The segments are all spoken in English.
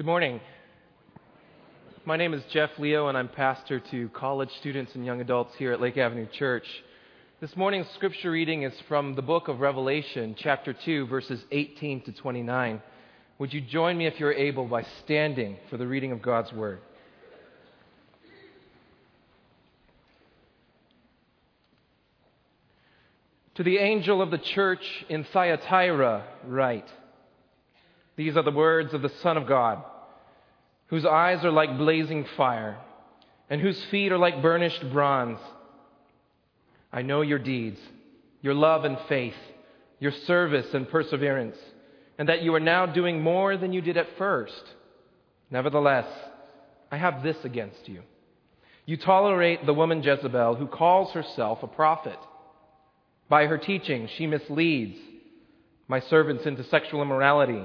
Good morning. My name is Jeff Liou, and I'm pastor to college students and young adults here at Lake Avenue Church. This morning's scripture reading is from the book of Revelation, chapter 2, verses 18 to 29. Would you join me, if you're able, by standing for the reading of God's Word? To the angel of the church in Thyatira, write These are the words of the Son of God, whose eyes are like blazing fire, and whose feet are like burnished bronze. I know your deeds, your love and faith, your service and perseverance, and that you are now doing more than you did at first. Nevertheless, I have this against you. You tolerate the woman Jezebel, who calls herself a prophet. By her teaching, she misleads my servants into sexual immorality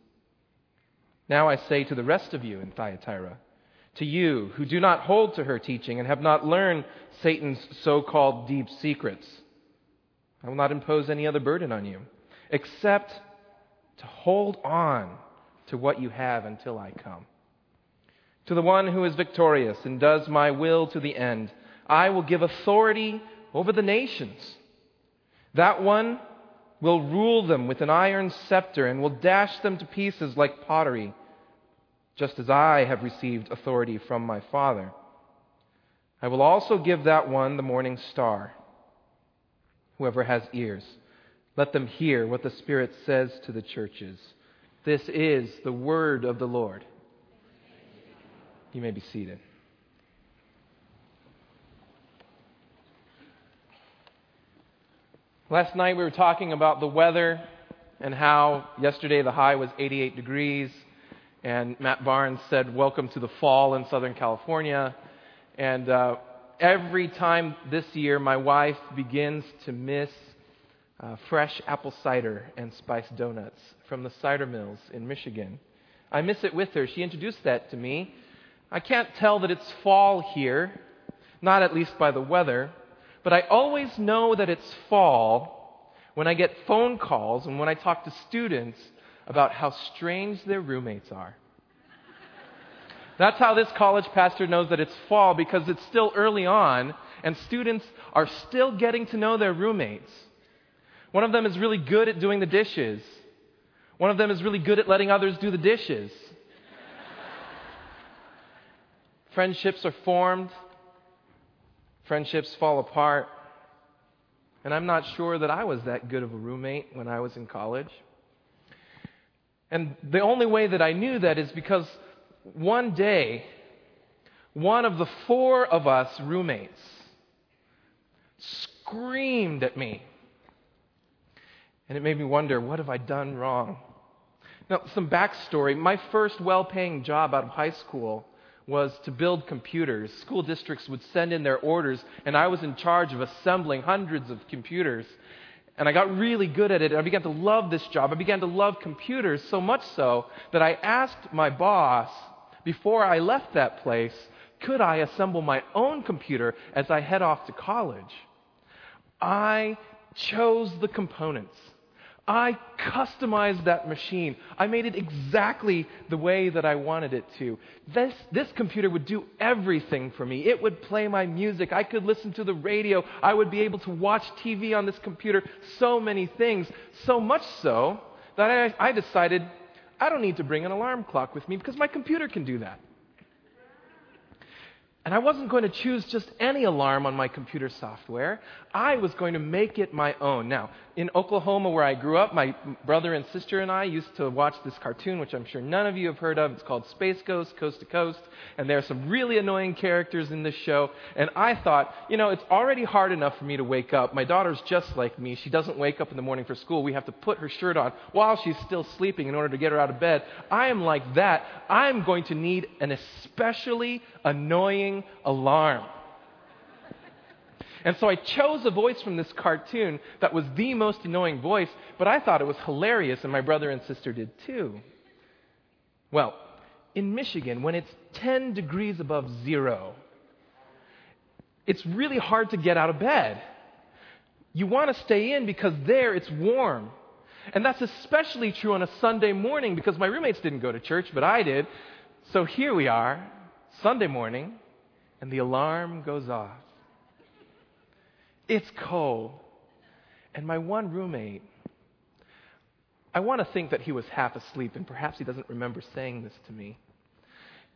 Now I say to the rest of you in Thyatira, to you who do not hold to her teaching and have not learned Satan's so called deep secrets, I will not impose any other burden on you, except to hold on to what you have until I come. To the one who is victorious and does my will to the end, I will give authority over the nations. That one will rule them with an iron scepter and will dash them to pieces like pottery, just as I have received authority from my Father. I will also give that one the morning star. Whoever has ears, let them hear what the Spirit says to the churches. This is the word of the Lord. You may be seated. Last night we were talking about the weather and how yesterday the high was 88 degrees. And Matt Barnes said, Welcome to the fall in Southern California. And uh, every time this year, my wife begins to miss uh, fresh apple cider and spiced donuts from the cider mills in Michigan. I miss it with her. She introduced that to me. I can't tell that it's fall here, not at least by the weather. But I always know that it's fall when I get phone calls and when I talk to students about how strange their roommates are. That's how this college pastor knows that it's fall because it's still early on and students are still getting to know their roommates. One of them is really good at doing the dishes. One of them is really good at letting others do the dishes. Friendships are formed Friendships fall apart. And I'm not sure that I was that good of a roommate when I was in college. And the only way that I knew that is because one day, one of the four of us roommates screamed at me. And it made me wonder, what have I done wrong? Now, some backstory. My first well paying job out of high school was to build computers. School districts would send in their orders, and I was in charge of assembling hundreds of computers. And I got really good at it, I began to love this job. I began to love computers so much so that I asked my boss before I left that place, could I assemble my own computer as I head off to college? I chose the components. I customized that machine. I made it exactly the way that I wanted it to. This, this computer would do everything for me. It would play my music. I could listen to the radio. I would be able to watch TV on this computer. So many things. So much so that I, I decided I don't need to bring an alarm clock with me because my computer can do that. And I wasn't going to choose just any alarm on my computer software. I was going to make it my own. Now, in Oklahoma, where I grew up, my brother and sister and I used to watch this cartoon, which I'm sure none of you have heard of. It's called Space Ghost, Coast to Coast. And there are some really annoying characters in this show. And I thought, you know, it's already hard enough for me to wake up. My daughter's just like me. She doesn't wake up in the morning for school. We have to put her shirt on while she's still sleeping in order to get her out of bed. I am like that. I'm going to need an especially annoying alarm. And so I chose a voice from this cartoon that was the most annoying voice, but I thought it was hilarious, and my brother and sister did too. Well, in Michigan, when it's 10 degrees above zero, it's really hard to get out of bed. You want to stay in because there it's warm. And that's especially true on a Sunday morning because my roommates didn't go to church, but I did. So here we are, Sunday morning, and the alarm goes off. It's cold. And my one roommate, I want to think that he was half asleep, and perhaps he doesn't remember saying this to me.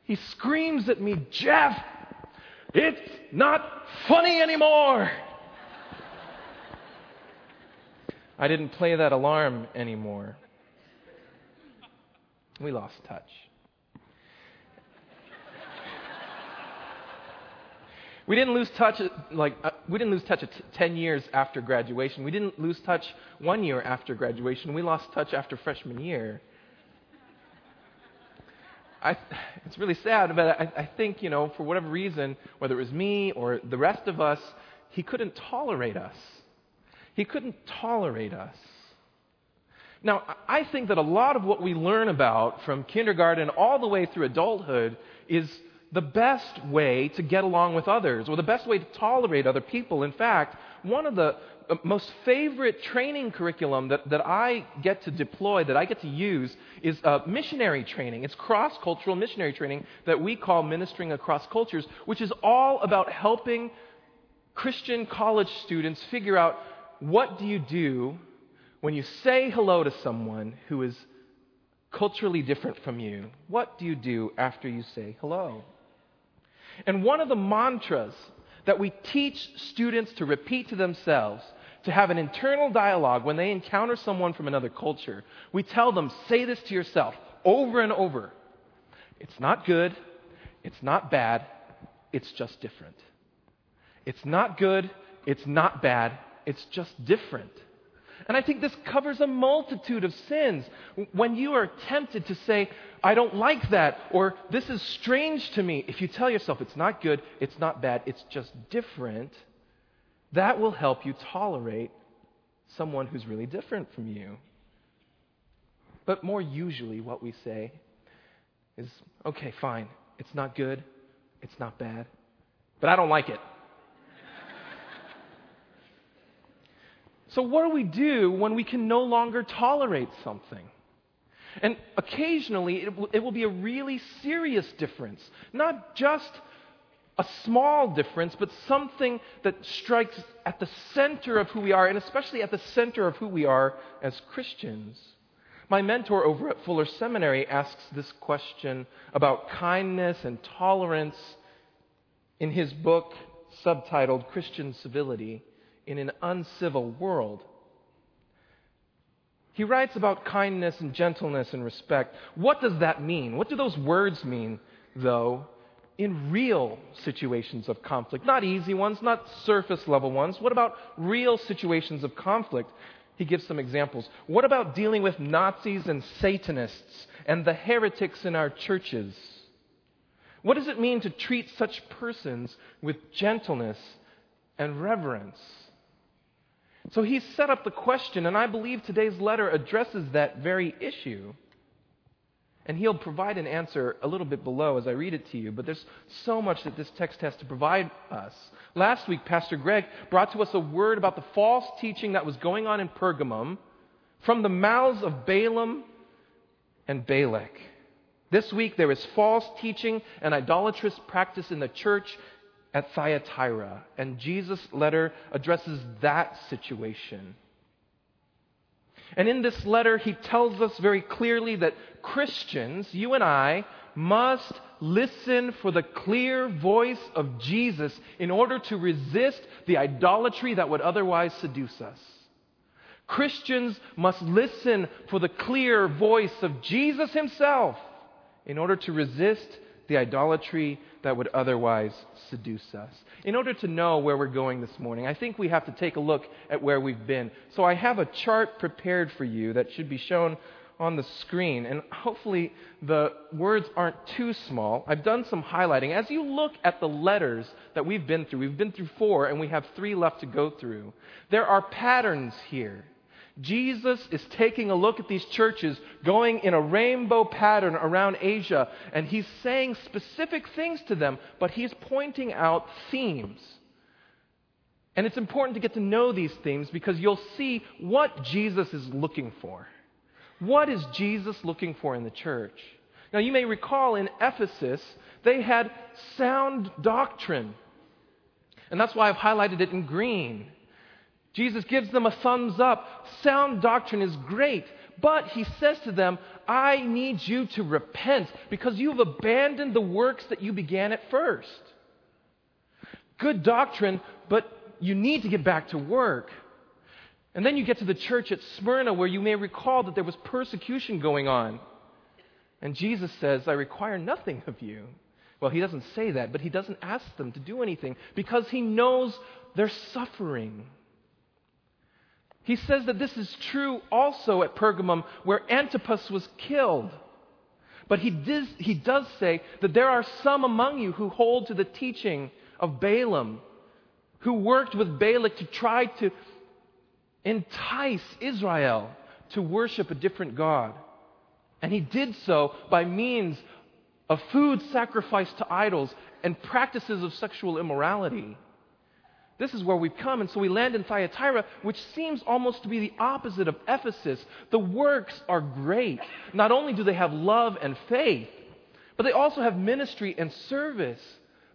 He screams at me, Jeff, it's not funny anymore. I didn't play that alarm anymore. We lost touch. We didn't lose touch like uh, we didn't lose touch t- 10 years after graduation. We didn't lose touch 1 year after graduation. We lost touch after freshman year. I, it's really sad, but I, I think, you know, for whatever reason, whether it was me or the rest of us, he couldn't tolerate us. He couldn't tolerate us. Now, I think that a lot of what we learn about from kindergarten all the way through adulthood is the best way to get along with others or the best way to tolerate other people. In fact, one of the uh, most favorite training curriculum that, that I get to deploy, that I get to use, is uh, missionary training. It's cross cultural missionary training that we call Ministering Across Cultures, which is all about helping Christian college students figure out what do you do when you say hello to someone who is culturally different from you? What do you do after you say hello? And one of the mantras that we teach students to repeat to themselves, to have an internal dialogue when they encounter someone from another culture, we tell them, say this to yourself over and over. It's not good. It's not bad. It's just different. It's not good. It's not bad. It's just different. And I think this covers a multitude of sins. When you are tempted to say, I don't like that, or this is strange to me, if you tell yourself it's not good, it's not bad, it's just different, that will help you tolerate someone who's really different from you. But more usually, what we say is, okay, fine, it's not good, it's not bad, but I don't like it. So, what do we do when we can no longer tolerate something? And occasionally, it will, it will be a really serious difference. Not just a small difference, but something that strikes at the center of who we are, and especially at the center of who we are as Christians. My mentor over at Fuller Seminary asks this question about kindness and tolerance in his book subtitled Christian Civility in an uncivil world. He writes about kindness and gentleness and respect. What does that mean? What do those words mean, though, in real situations of conflict? Not easy ones, not surface level ones. What about real situations of conflict? He gives some examples. What about dealing with Nazis and Satanists and the heretics in our churches? What does it mean to treat such persons with gentleness and reverence? So he set up the question, and I believe today's letter addresses that very issue. And he'll provide an answer a little bit below as I read it to you, but there's so much that this text has to provide us. Last week, Pastor Greg brought to us a word about the false teaching that was going on in Pergamum from the mouths of Balaam and Balak. This week, there is false teaching and idolatrous practice in the church, at Thyatira, and Jesus' letter addresses that situation. And in this letter, he tells us very clearly that Christians, you and I, must listen for the clear voice of Jesus in order to resist the idolatry that would otherwise seduce us. Christians must listen for the clear voice of Jesus himself in order to resist the idolatry that would otherwise seduce us. In order to know where we're going this morning, I think we have to take a look at where we've been. So I have a chart prepared for you that should be shown on the screen, and hopefully the words aren't too small. I've done some highlighting. As you look at the letters that we've been through, we've been through four, and we have three left to go through. There are patterns here. Jesus is taking a look at these churches going in a rainbow pattern around Asia, and he's saying specific things to them, but he's pointing out themes. And it's important to get to know these themes because you'll see what Jesus is looking for. What is Jesus looking for in the church? Now, you may recall in Ephesus, they had sound doctrine. And that's why I've highlighted it in green. Jesus gives them a thumbs up. Sound doctrine is great. But he says to them, I need you to repent because you have abandoned the works that you began at first. Good doctrine, but you need to get back to work. And then you get to the church at Smyrna where you may recall that there was persecution going on. And Jesus says, I require nothing of you. Well, he doesn't say that, but he doesn't ask them to do anything because he knows they're suffering. He says that this is true also at Pergamum where Antipas was killed. But he, he does say that there are some among you who hold to the teaching of Balaam, who worked with Balak to try to entice Israel to worship a different God. And he did so by means of food sacrificed to idols and practices of sexual immorality. This is where we've come, and so we land in Thyatira, which seems almost to be the opposite of Ephesus. The works are great. Not only do they have love and faith, but they also have ministry and service.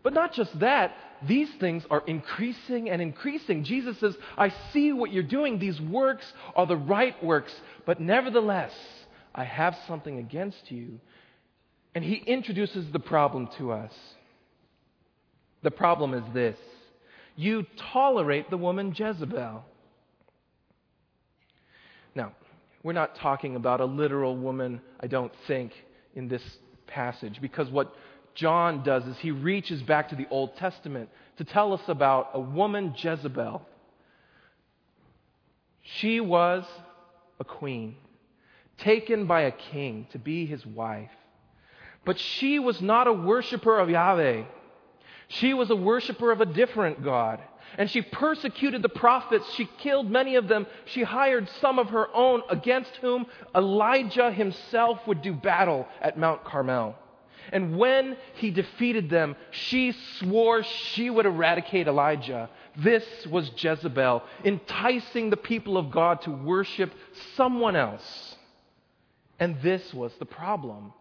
But not just that, these things are increasing and increasing. Jesus says, I see what you're doing. These works are the right works, but nevertheless, I have something against you. And he introduces the problem to us. The problem is this you tolerate the woman Jezebel. Now, we're not talking about a literal woman, I don't think, in this passage, because what John does is he reaches back to the Old Testament to tell us about a woman, Jezebel. She was a queen, taken by a king to be his wife. But she was not a worshiper of Yahweh. She was a worshiper of a different God. And she persecuted the prophets. She killed many of them. She hired some of her own against whom Elijah himself would do battle at Mount Carmel. And when he defeated them, she swore she would eradicate Elijah. This was Jezebel, enticing the people of God to worship someone else. And this was the problem.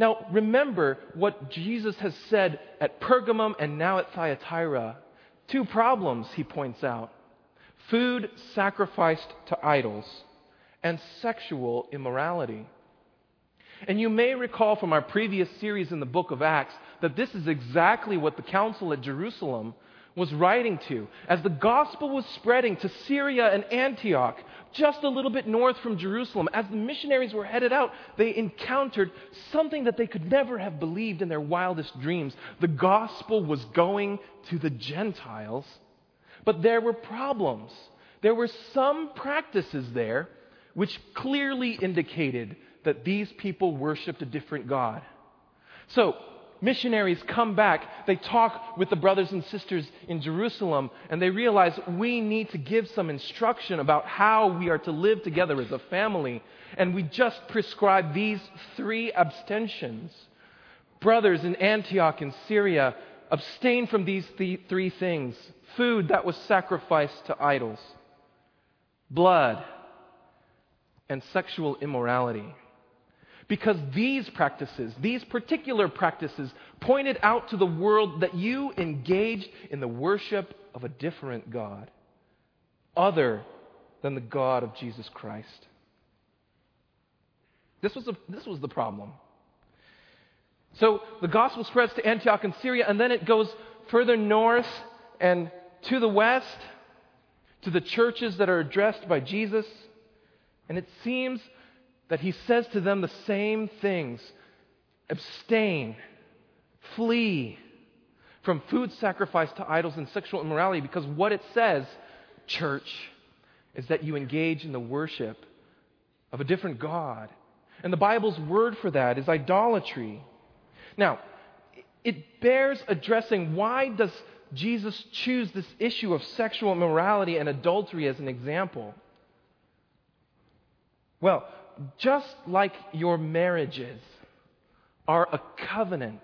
Now, remember what Jesus has said at Pergamum and now at Thyatira. Two problems, he points out food sacrificed to idols and sexual immorality. And you may recall from our previous series in the book of Acts that this is exactly what the council at Jerusalem was writing to. As the gospel was spreading to Syria and Antioch, just a little bit north from Jerusalem, as the missionaries were headed out, they encountered something that they could never have believed in their wildest dreams. The gospel was going to the Gentiles, but there were problems. There were some practices there which clearly indicated that these people worshiped a different God. So, missionaries come back, they talk with the brothers and sisters in Jerusalem, and they realize we need to give some instruction about how we are to live together as a family. And we just prescribe these three abstentions. Brothers in Antioch and Syria, abstain from these th- three things food that was sacrificed to idols, blood, and sexual immorality because these practices, these particular practices, pointed out to the world that you engaged in the worship of a different God, other than the God of Jesus Christ. This was, a, this was the problem. So the gospel spreads to Antioch and Syria, and then it goes further north and to the west to the churches that are addressed by Jesus, and it seems that he says to them the same things abstain, flee from food sacrificed to idols and sexual immorality, because what it says, church, is that you engage in the worship of a different God. And the Bible's word for that is idolatry. Now, it bears addressing why does Jesus choose this issue of sexual immorality and adultery as an example? Well, just like your marriages are a covenant,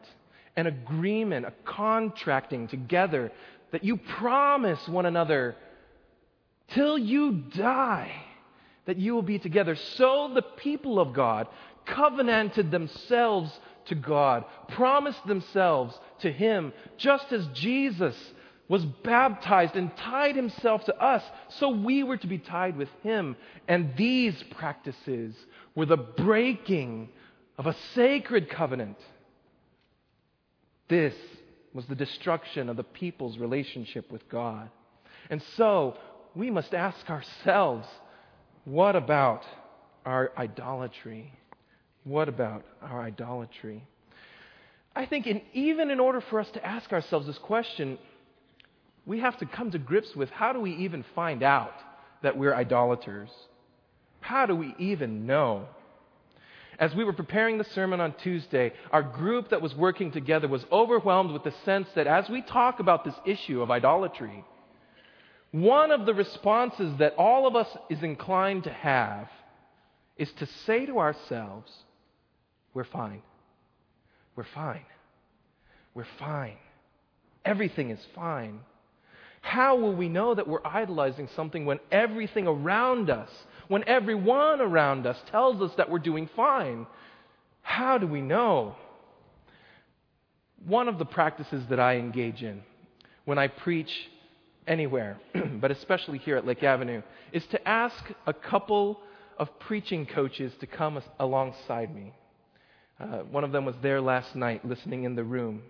an agreement, a contracting together that you promise one another till you die that you will be together. So the people of God covenanted themselves to God, promised themselves to Him, just as Jesus was baptized and tied himself to us, so we were to be tied with him. And these practices were the breaking of a sacred covenant. This was the destruction of the people's relationship with God. And so we must ask ourselves what about our idolatry? What about our idolatry? I think in, even in order for us to ask ourselves this question, we have to come to grips with how do we even find out that we're idolaters? How do we even know? As we were preparing the sermon on Tuesday, our group that was working together was overwhelmed with the sense that as we talk about this issue of idolatry, one of the responses that all of us is inclined to have is to say to ourselves, we're fine. We're fine. We're fine. Everything is fine. How will we know that we're idolizing something when everything around us, when everyone around us tells us that we're doing fine? How do we know? One of the practices that I engage in when I preach anywhere, but especially here at Lake Avenue, is to ask a couple of preaching coaches to come alongside me. Uh, one of them was there last night listening in the room.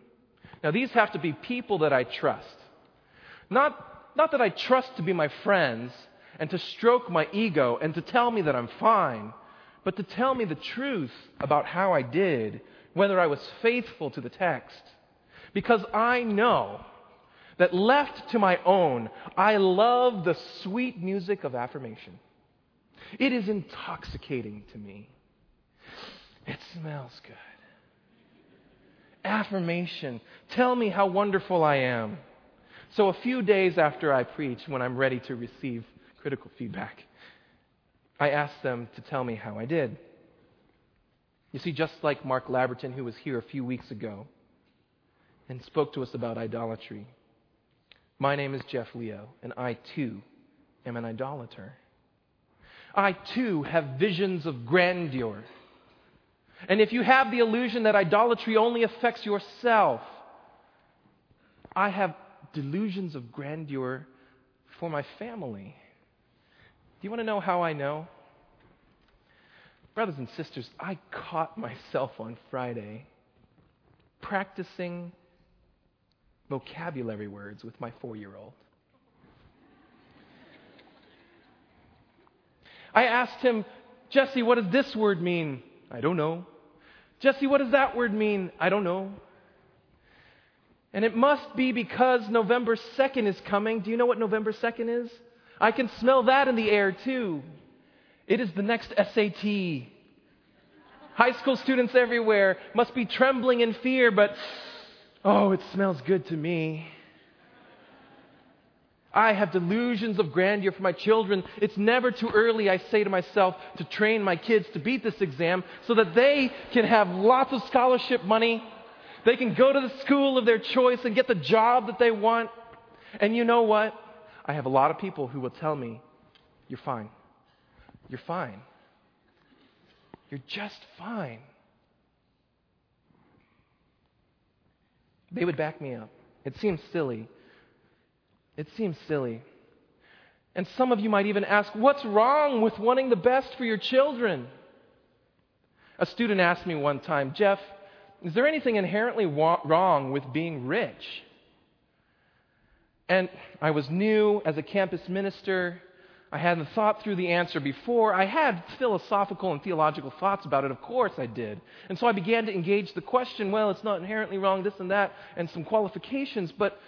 Now, these have to be people that I trust. Not, not that I trust to be my friends and to stroke my ego and to tell me that I'm fine, but to tell me the truth about how I did, whether I was faithful to the text. Because I know that left to my own, I love the sweet music of affirmation. It is intoxicating to me. It smells good. Affirmation. Tell me how wonderful I am. So, a few days after I preach, when I'm ready to receive critical feedback, I ask them to tell me how I did. You see, just like Mark Labberton, who was here a few weeks ago and spoke to us about idolatry, my name is Jeff Liou, and I too am an idolater. I too have visions of grandeur and if you have the illusion that idolatry only affects yourself, I have delusions of grandeur for my family. Do you want to know how I know? Brothers and sisters, I caught myself on Friday practicing vocabulary words with my four year old. I asked him, Jesse, what does this word mean? I don't know. Jesse, what does that word mean? I don't know. And it must be because November 2nd is coming. Do you know what November 2nd is? I can smell that in the air too. It is the next SAT. High school students everywhere must be trembling in fear, but oh, it smells good to me. I have delusions of grandeur for my children. It's never too early, I say to myself, to train my kids to beat this exam so that they can have lots of scholarship money. They can go to the school of their choice and get the job that they want. And you know what? I have a lot of people who will tell me, You're fine. You're fine. You're just fine. They would back me up. It seems silly, it seems silly. And some of you might even ask, what's wrong with wanting the best for your children? A student asked me one time, Jeff, is there anything inherently wa- wrong with being rich? And I was new as a campus minister. I hadn't thought through the answer before. I had philosophical and theological thoughts about it, of course I did. And so I began to engage the question well, it's not inherently wrong, this and that, and some qualifications. But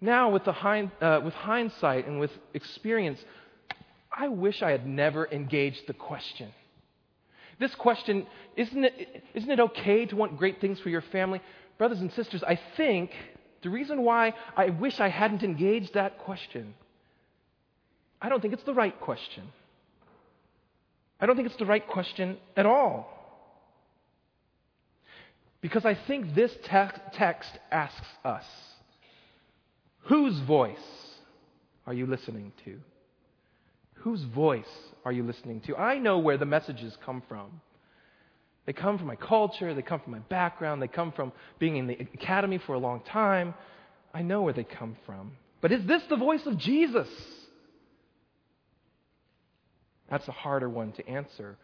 now, with, the hind, uh, with hindsight and with experience, I wish I had never engaged the question. This question isn't it, isn't it okay to want great things for your family? Brothers and sisters, I think the reason why I wish I hadn't engaged that question, I don't think it's the right question. I don't think it's the right question at all. Because I think this te- text asks us whose voice are you listening to? Whose voice are you listening to? I know where the messages come from. They come from my culture, they come from my background, they come from being in the academy for a long time. I know where they come from. But is this the voice of Jesus? That's a harder one to answer.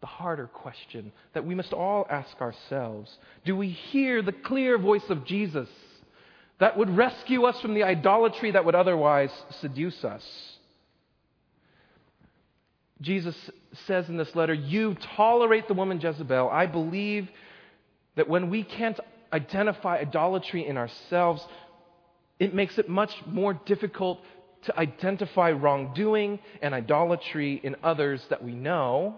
The harder question that we must all ask ourselves Do we hear the clear voice of Jesus that would rescue us from the idolatry that would otherwise seduce us? Jesus says in this letter, You tolerate the woman Jezebel. I believe that when we can't identify idolatry in ourselves, it makes it much more difficult to identify wrongdoing and idolatry in others that we know,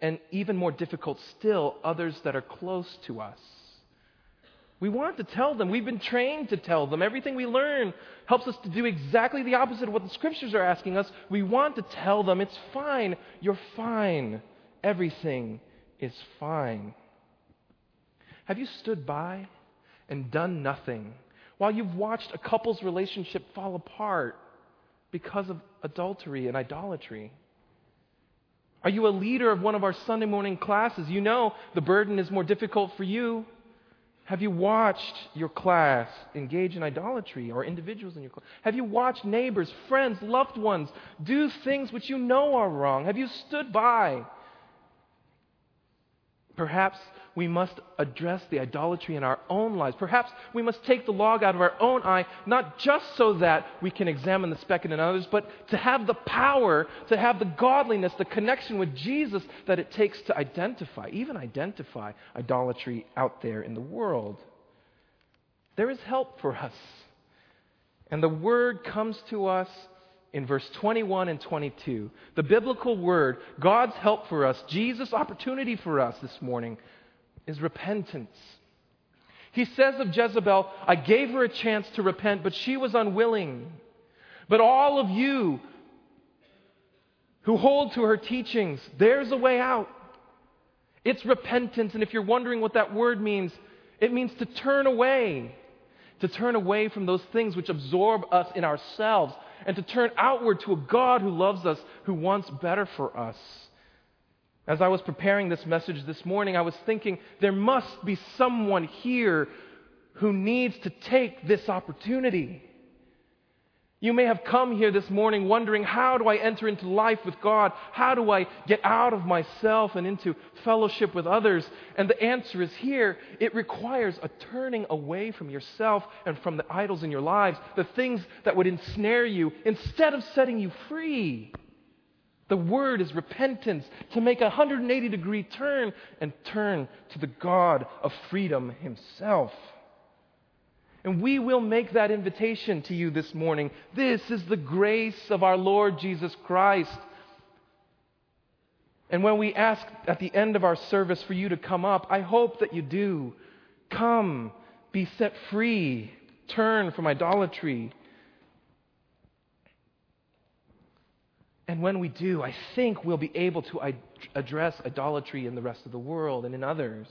and even more difficult still, others that are close to us. We want to tell them. We've been trained to tell them. Everything we learn helps us to do exactly the opposite of what the scriptures are asking us. We want to tell them it's fine. You're fine. Everything is fine. Have you stood by and done nothing while you've watched a couple's relationship fall apart because of adultery and idolatry? Are you a leader of one of our Sunday morning classes? You know the burden is more difficult for you have you watched your class engage in idolatry or individuals in your class? Have you watched neighbors, friends, loved ones do things which you know are wrong? Have you stood by Perhaps we must address the idolatry in our own lives. Perhaps we must take the log out of our own eye, not just so that we can examine the speck in others, but to have the power, to have the godliness, the connection with Jesus that it takes to identify, even identify idolatry out there in the world. There is help for us. And the word comes to us in verse 21 and 22. The biblical word, God's help for us, Jesus' opportunity for us this morning, is repentance. He says of Jezebel, I gave her a chance to repent, but she was unwilling. But all of you who hold to her teachings, there's a way out. It's repentance. And if you're wondering what that word means, it means to turn away. To turn away from those things which absorb us in ourselves and to turn outward to a God who loves us, who wants better for us. As I was preparing this message this morning, I was thinking there must be someone here who needs to take this opportunity. You may have come here this morning wondering, how do I enter into life with God? How do I get out of myself and into fellowship with others? And the answer is here. It requires a turning away from yourself and from the idols in your lives, the things that would ensnare you, instead of setting you free. The word is repentance, to make a 180 degree turn and turn to the God of freedom himself. And we will make that invitation to you this morning. This is the grace of our Lord Jesus Christ. And when we ask at the end of our service for you to come up, I hope that you do. Come, be set free, turn from idolatry. And when we do, I think we'll be able to address idolatry in the rest of the world and in others.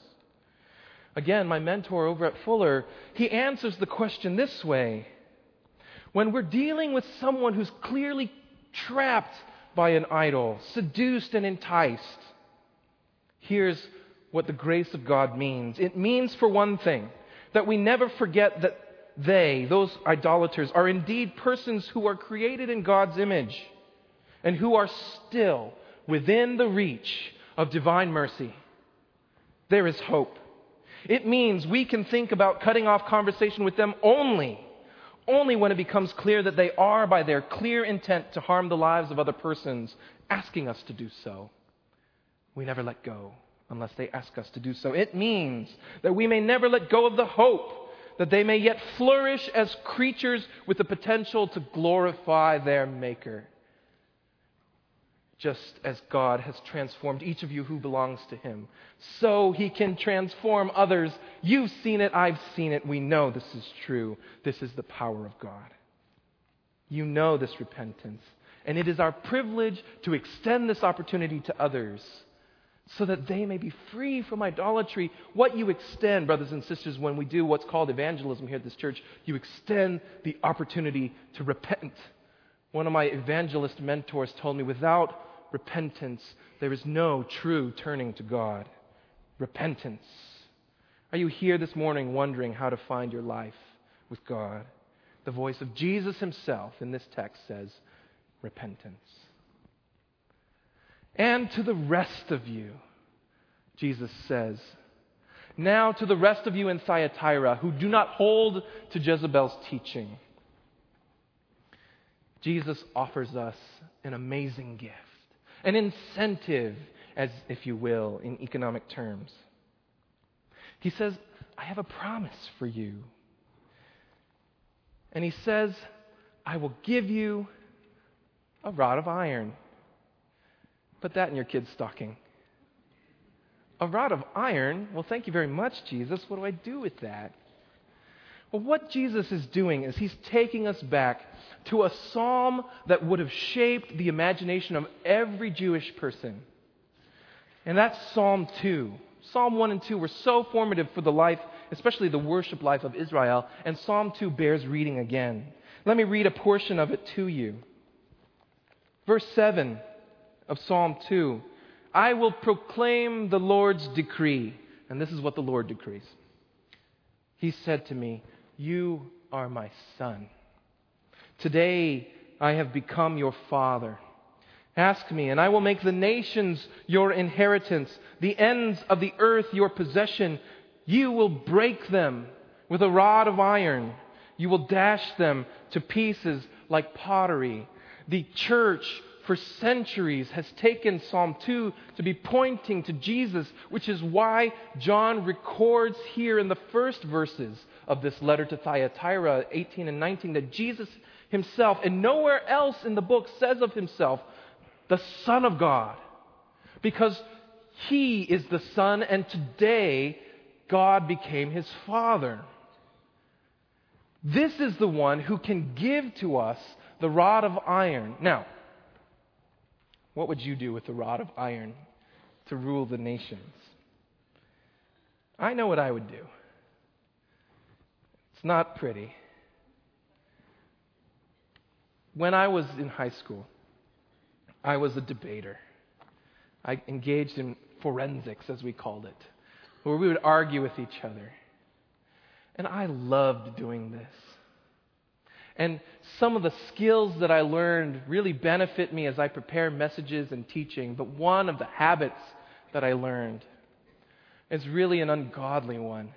Again, my mentor over at Fuller, he answers the question this way When we're dealing with someone who's clearly trapped by an idol, seduced and enticed, here's what the grace of God means. It means, for one thing, that we never forget that they, those idolaters, are indeed persons who are created in God's image and who are still within the reach of divine mercy. There is hope. It means we can think about cutting off conversation with them only, only when it becomes clear that they are, by their clear intent to harm the lives of other persons, asking us to do so. We never let go unless they ask us to do so. It means that we may never let go of the hope that they may yet flourish as creatures with the potential to glorify their Maker. Just as God has transformed each of you who belongs to Him, so He can transform others. You've seen it, I've seen it, we know this is true. This is the power of God. You know this repentance, and it is our privilege to extend this opportunity to others so that they may be free from idolatry. What you extend, brothers and sisters, when we do what's called evangelism here at this church, you extend the opportunity to repent. One of my evangelist mentors told me without repentance, there is no true turning to God. Repentance. Are you here this morning wondering how to find your life with God? The voice of Jesus himself in this text says, repentance. And to the rest of you, Jesus says, now to the rest of you in Thyatira who do not hold to Jezebel's teaching, Jesus offers us an amazing gift, an incentive, as if you will, in economic terms. He says, I have a promise for you. And he says, I will give you a rod of iron. Put that in your kid's stocking. A rod of iron? Well, thank you very much, Jesus. What do I do with that? Well, what Jesus is doing is he's taking us back to a psalm that would have shaped the imagination of every Jewish person. And that's Psalm 2. Psalm 1 and 2 were so formative for the life, especially the worship life of Israel, and Psalm 2 bears reading again. Let me read a portion of it to you. Verse 7 of Psalm 2 I will proclaim the Lord's decree. And this is what the Lord decrees. He said to me, You are my son. Today I have become your father. Ask me, and I will make the nations your inheritance, the ends of the earth your possession. You will break them with a rod of iron. You will dash them to pieces like pottery. The church for centuries has taken Psalm 2 to be pointing to Jesus, which is why John records here in the first verses of this letter to Thyatira 18 and 19 that Jesus himself, and nowhere else in the book, says of himself, the Son of God. Because he is the Son, and today God became his Father. This is the one who can give to us the rod of iron. Now, what would you do with the rod of iron to rule the nations? I know what I would do. Not pretty. When I was in high school, I was a debater. I engaged in forensics, as we called it, where we would argue with each other. And I loved doing this. And some of the skills that I learned really benefit me as I prepare messages and teaching. But one of the habits that I learned is really an ungodly one.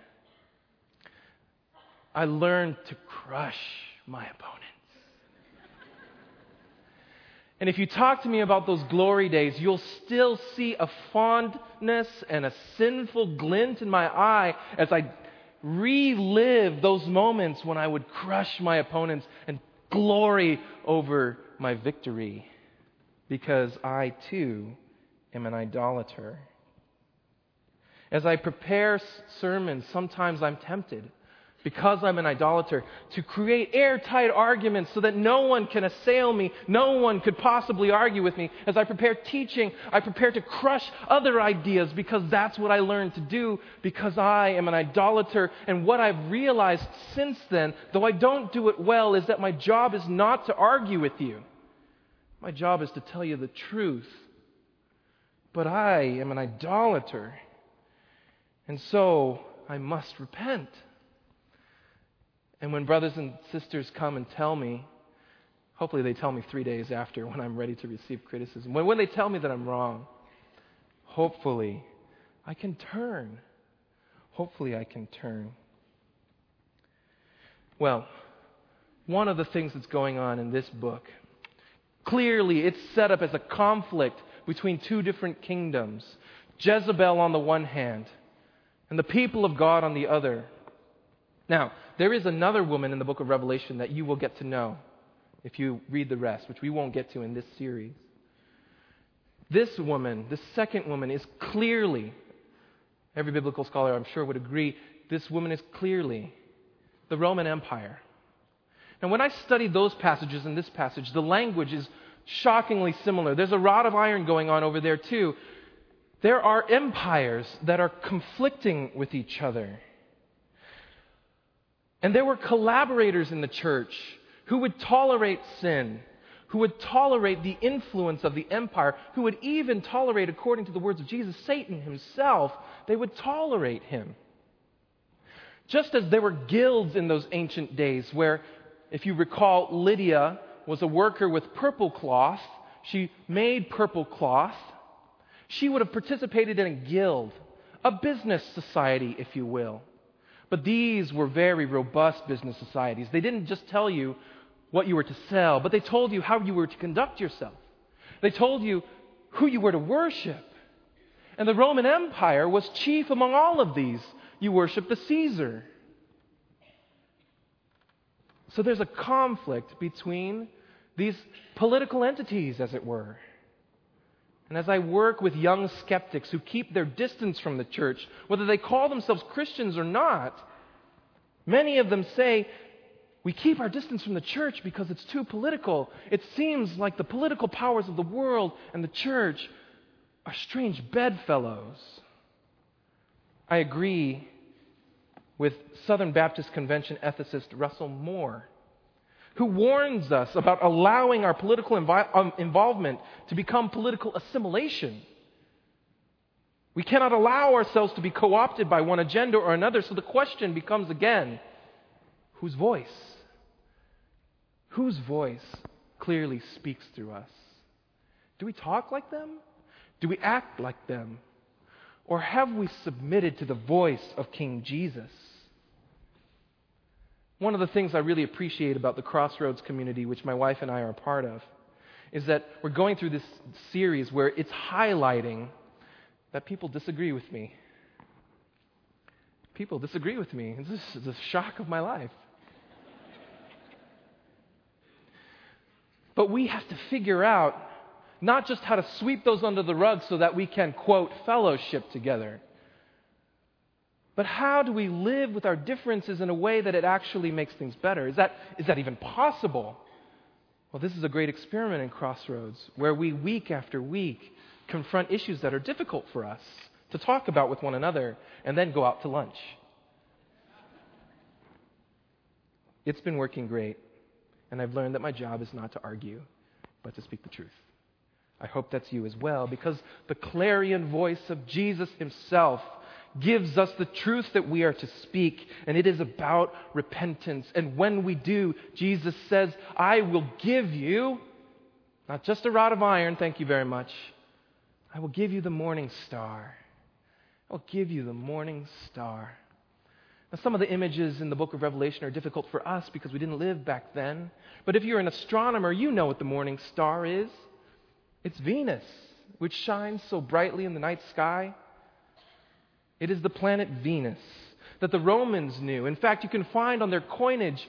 I learned to crush my opponents. And if you talk to me about those glory days, you'll still see a fondness and a sinful glint in my eye as I relive those moments when I would crush my opponents and glory over my victory because I too am an idolater. As I prepare sermons, sometimes I'm tempted because I'm an idolater, to create airtight arguments so that no one can assail me, no one could possibly argue with me. As I prepare teaching, I prepare to crush other ideas because that's what I learned to do because I am an idolater. And what I've realized since then, though I don't do it well, is that my job is not to argue with you. My job is to tell you the truth. But I am an idolater. And so I must repent. And when brothers and sisters come and tell me, hopefully they tell me three days after when I'm ready to receive criticism, when, when they tell me that I'm wrong, hopefully I can turn. Hopefully I can turn. Well, one of the things that's going on in this book. Clearly, it's set up as a conflict between two different kingdoms Jezebel on the one hand, and the people of God on the other. Now, there is another woman in the book of Revelation that you will get to know if you read the rest, which we won't get to in this series. This woman, this second woman, is clearly, every biblical scholar I'm sure would agree, this woman is clearly the Roman Empire. Now, when I studied those passages and this passage, the language is shockingly similar. There's a rod of iron going on over there, too. There are empires that are conflicting with each other. And there were collaborators in the church who would tolerate sin, who would tolerate the influence of the empire, who would even tolerate, according to the words of Jesus, Satan himself. They would tolerate him. Just as there were guilds in those ancient days where, if you recall, Lydia was a worker with purple cloth, she made purple cloth. She would have participated in a guild, a business society, if you will. But these were very robust business societies. They didn't just tell you what you were to sell, but they told you how you were to conduct yourself. They told you who you were to worship. And the Roman Empire was chief among all of these. You worship the Caesar. So there's a conflict between these political entities, as it were. And as I work with young skeptics who keep their distance from the church, whether they call themselves Christians or not, many of them say, We keep our distance from the church because it's too political. It seems like the political powers of the world and the church are strange bedfellows. I agree with Southern Baptist Convention ethicist Russell Moore who warns us about allowing our political invi- um, involvement to become political assimilation. We cannot allow ourselves to be co opted by one agenda or another, so the question becomes again whose voice? Whose voice clearly speaks through us? Do we talk like them? Do we act like them? Or have we submitted to the voice of King Jesus? One of the things I really appreciate about the Crossroads community, which my wife and I are a part of, is that we're going through this series where it's highlighting that people disagree with me. People disagree with me. This is the shock of my life. But we have to figure out not just how to sweep those under the rug so that we can, quote, fellowship together, but how do we live with our differences in a way that it actually makes things better? Is that, is that even possible? Well, this is a great experiment in Crossroads where we, week after week, confront issues that are difficult for us to talk about with one another and then go out to lunch. It's been working great, and I've learned that my job is not to argue, but to speak the truth. I hope that's you as well, because the clarion voice of Jesus himself gives us the truth that we are to speak, and it is about repentance. And when we do, Jesus says, I will give you not just a rod of iron, thank you very much. I will give you the morning star. I will give you the morning star. Now, some of the images in the book of Revelation are difficult for us because we didn't live back then. But if you're an astronomer, you know what the morning star is it's Venus, which shines so brightly in the night sky. It is the planet Venus that the Romans knew. In fact, you can find on their coinage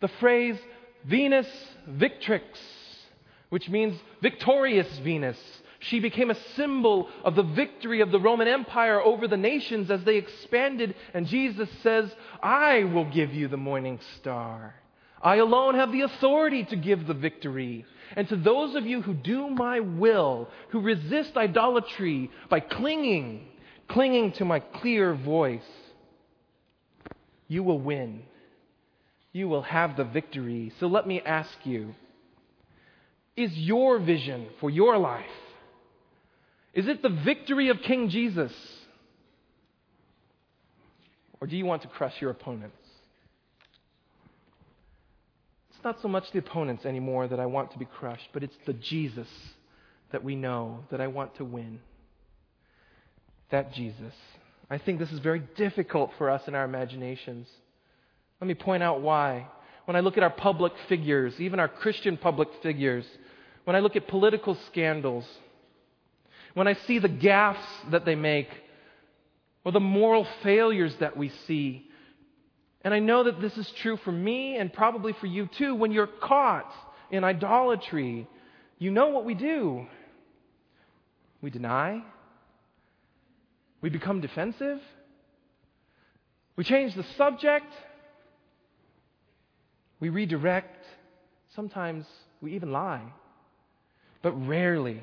the phrase Venus Victrix, which means victorious Venus. She became a symbol of the victory of the Roman Empire over the nations as they expanded. And Jesus says, I will give you the morning star. I alone have the authority to give the victory. And to those of you who do my will, who resist idolatry by clinging clinging to my clear voice, you will win. You will have the victory. So let me ask you is your vision for your life? Is it the victory of King Jesus? Or do you want to crush your opponents? It's not so much the opponents anymore that I want to be crushed, but it's the Jesus that we know that I want to win that Jesus. I think this is very difficult for us in our imaginations. Let me point out why. when I look at our public figures, even our Christian public figures, when I look at political scandals, when I see the gaffes that they make, or the moral failures that we see. And I know that this is true for me and probably for you too. When you're caught in idolatry, you know what we do. We deny, we become defensive, we change the subject, we redirect, sometimes we even lie. But rarely,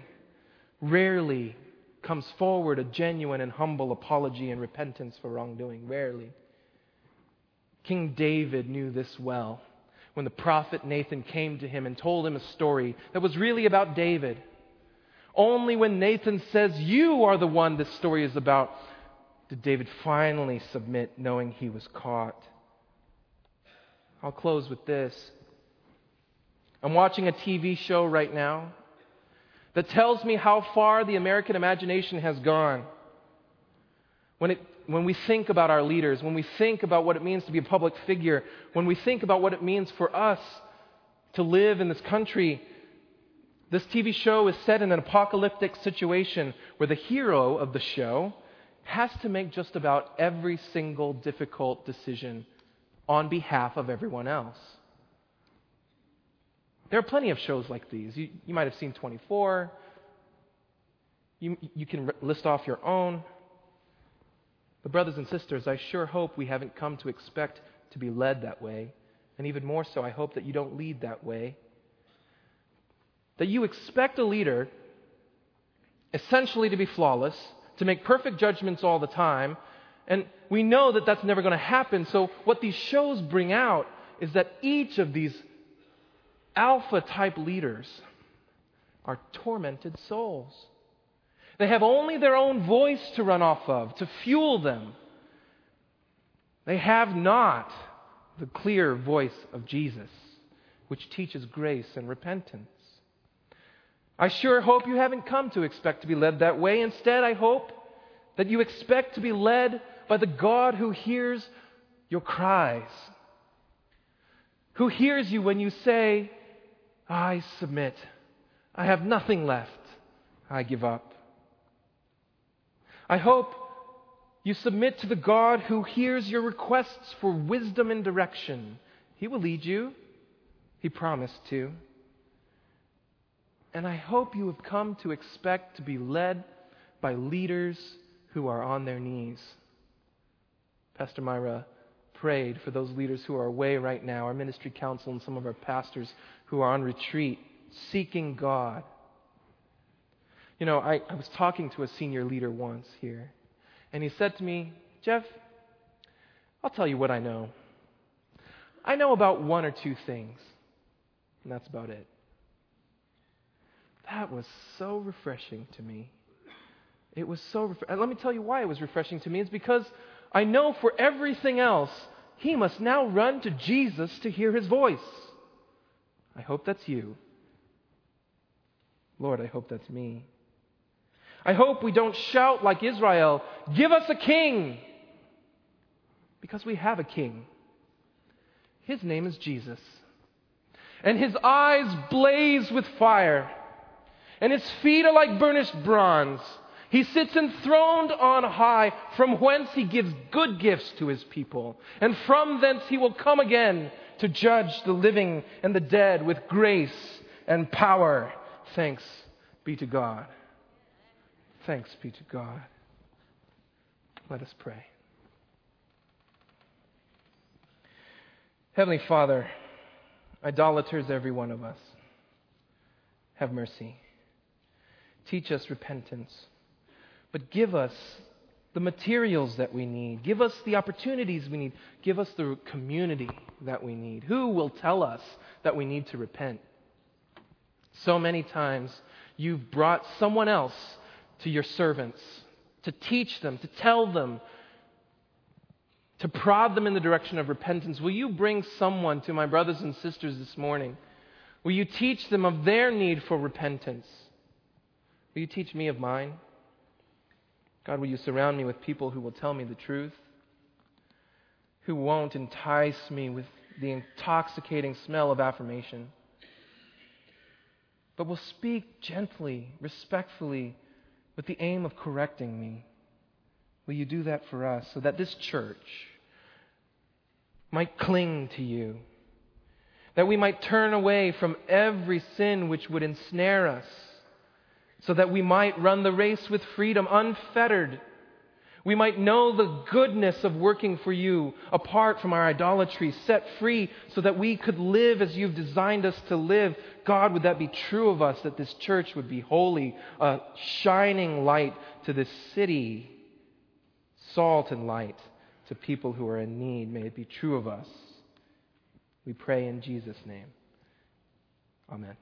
rarely comes forward a genuine and humble apology and repentance for wrongdoing. Rarely. King David knew this well when the prophet Nathan came to him and told him a story that was really about David. Only when Nathan says, You are the one this story is about, did David finally submit, knowing he was caught. I'll close with this. I'm watching a TV show right now that tells me how far the American imagination has gone. When, it, when we think about our leaders, when we think about what it means to be a public figure, when we think about what it means for us to live in this country, this TV show is set in an apocalyptic situation where the hero of the show has to make just about every single difficult decision on behalf of everyone else. There are plenty of shows like these. You, you might have seen 24. You, you can list off your own. But, brothers and sisters, I sure hope we haven't come to expect to be led that way. And even more so, I hope that you don't lead that way. That you expect a leader essentially to be flawless, to make perfect judgments all the time, and we know that that's never going to happen. So, what these shows bring out is that each of these alpha type leaders are tormented souls. They have only their own voice to run off of, to fuel them. They have not the clear voice of Jesus, which teaches grace and repentance. I sure hope you haven't come to expect to be led that way. Instead, I hope that you expect to be led by the God who hears your cries, who hears you when you say, I submit. I have nothing left. I give up. I hope you submit to the God who hears your requests for wisdom and direction. He will lead you. He promised to. And I hope you have come to expect to be led by leaders who are on their knees. Pastor Myra prayed for those leaders who are away right now, our ministry council and some of our pastors who are on retreat, seeking God. You know, I, I was talking to a senior leader once here, and he said to me, Jeff, I'll tell you what I know. I know about one or two things, and that's about it. That was so refreshing to me. It was so. Ref- let me tell you why it was refreshing to me. It's because I know for everything else, he must now run to Jesus to hear his voice. I hope that's you. Lord, I hope that's me. I hope we don't shout like Israel, Give us a king! Because we have a king. His name is Jesus. And his eyes blaze with fire, and his feet are like burnished bronze. He sits enthroned on high, from whence he gives good gifts to his people. And from thence he will come again to judge the living and the dead with grace and power. Thanks be to God. Thanks be to God. Let us pray. Heavenly Father, idolaters, every one of us, have mercy. Teach us repentance. But give us the materials that we need. Give us the opportunities we need. Give us the community that we need. Who will tell us that we need to repent? So many times you've brought someone else to your servants to teach them, to tell them, to prod them in the direction of repentance. Will you bring someone to my brothers and sisters this morning? Will you teach them of their need for repentance? Will you teach me of mine? God, will you surround me with people who will tell me the truth, who won't entice me with the intoxicating smell of affirmation. But we'll speak gently, respectfully, with the aim of correcting me. Will you do that for us so that this church might cling to you? That we might turn away from every sin which would ensnare us, so that we might run the race with freedom, unfettered we might know the goodness of working for you apart from our idolatry, set free so that we could live as you've designed us to live. God, would that be true of us, that this church would be holy, a shining light to this city, salt and light to people who are in need. May it be true of us. We pray in Jesus' name. Amen.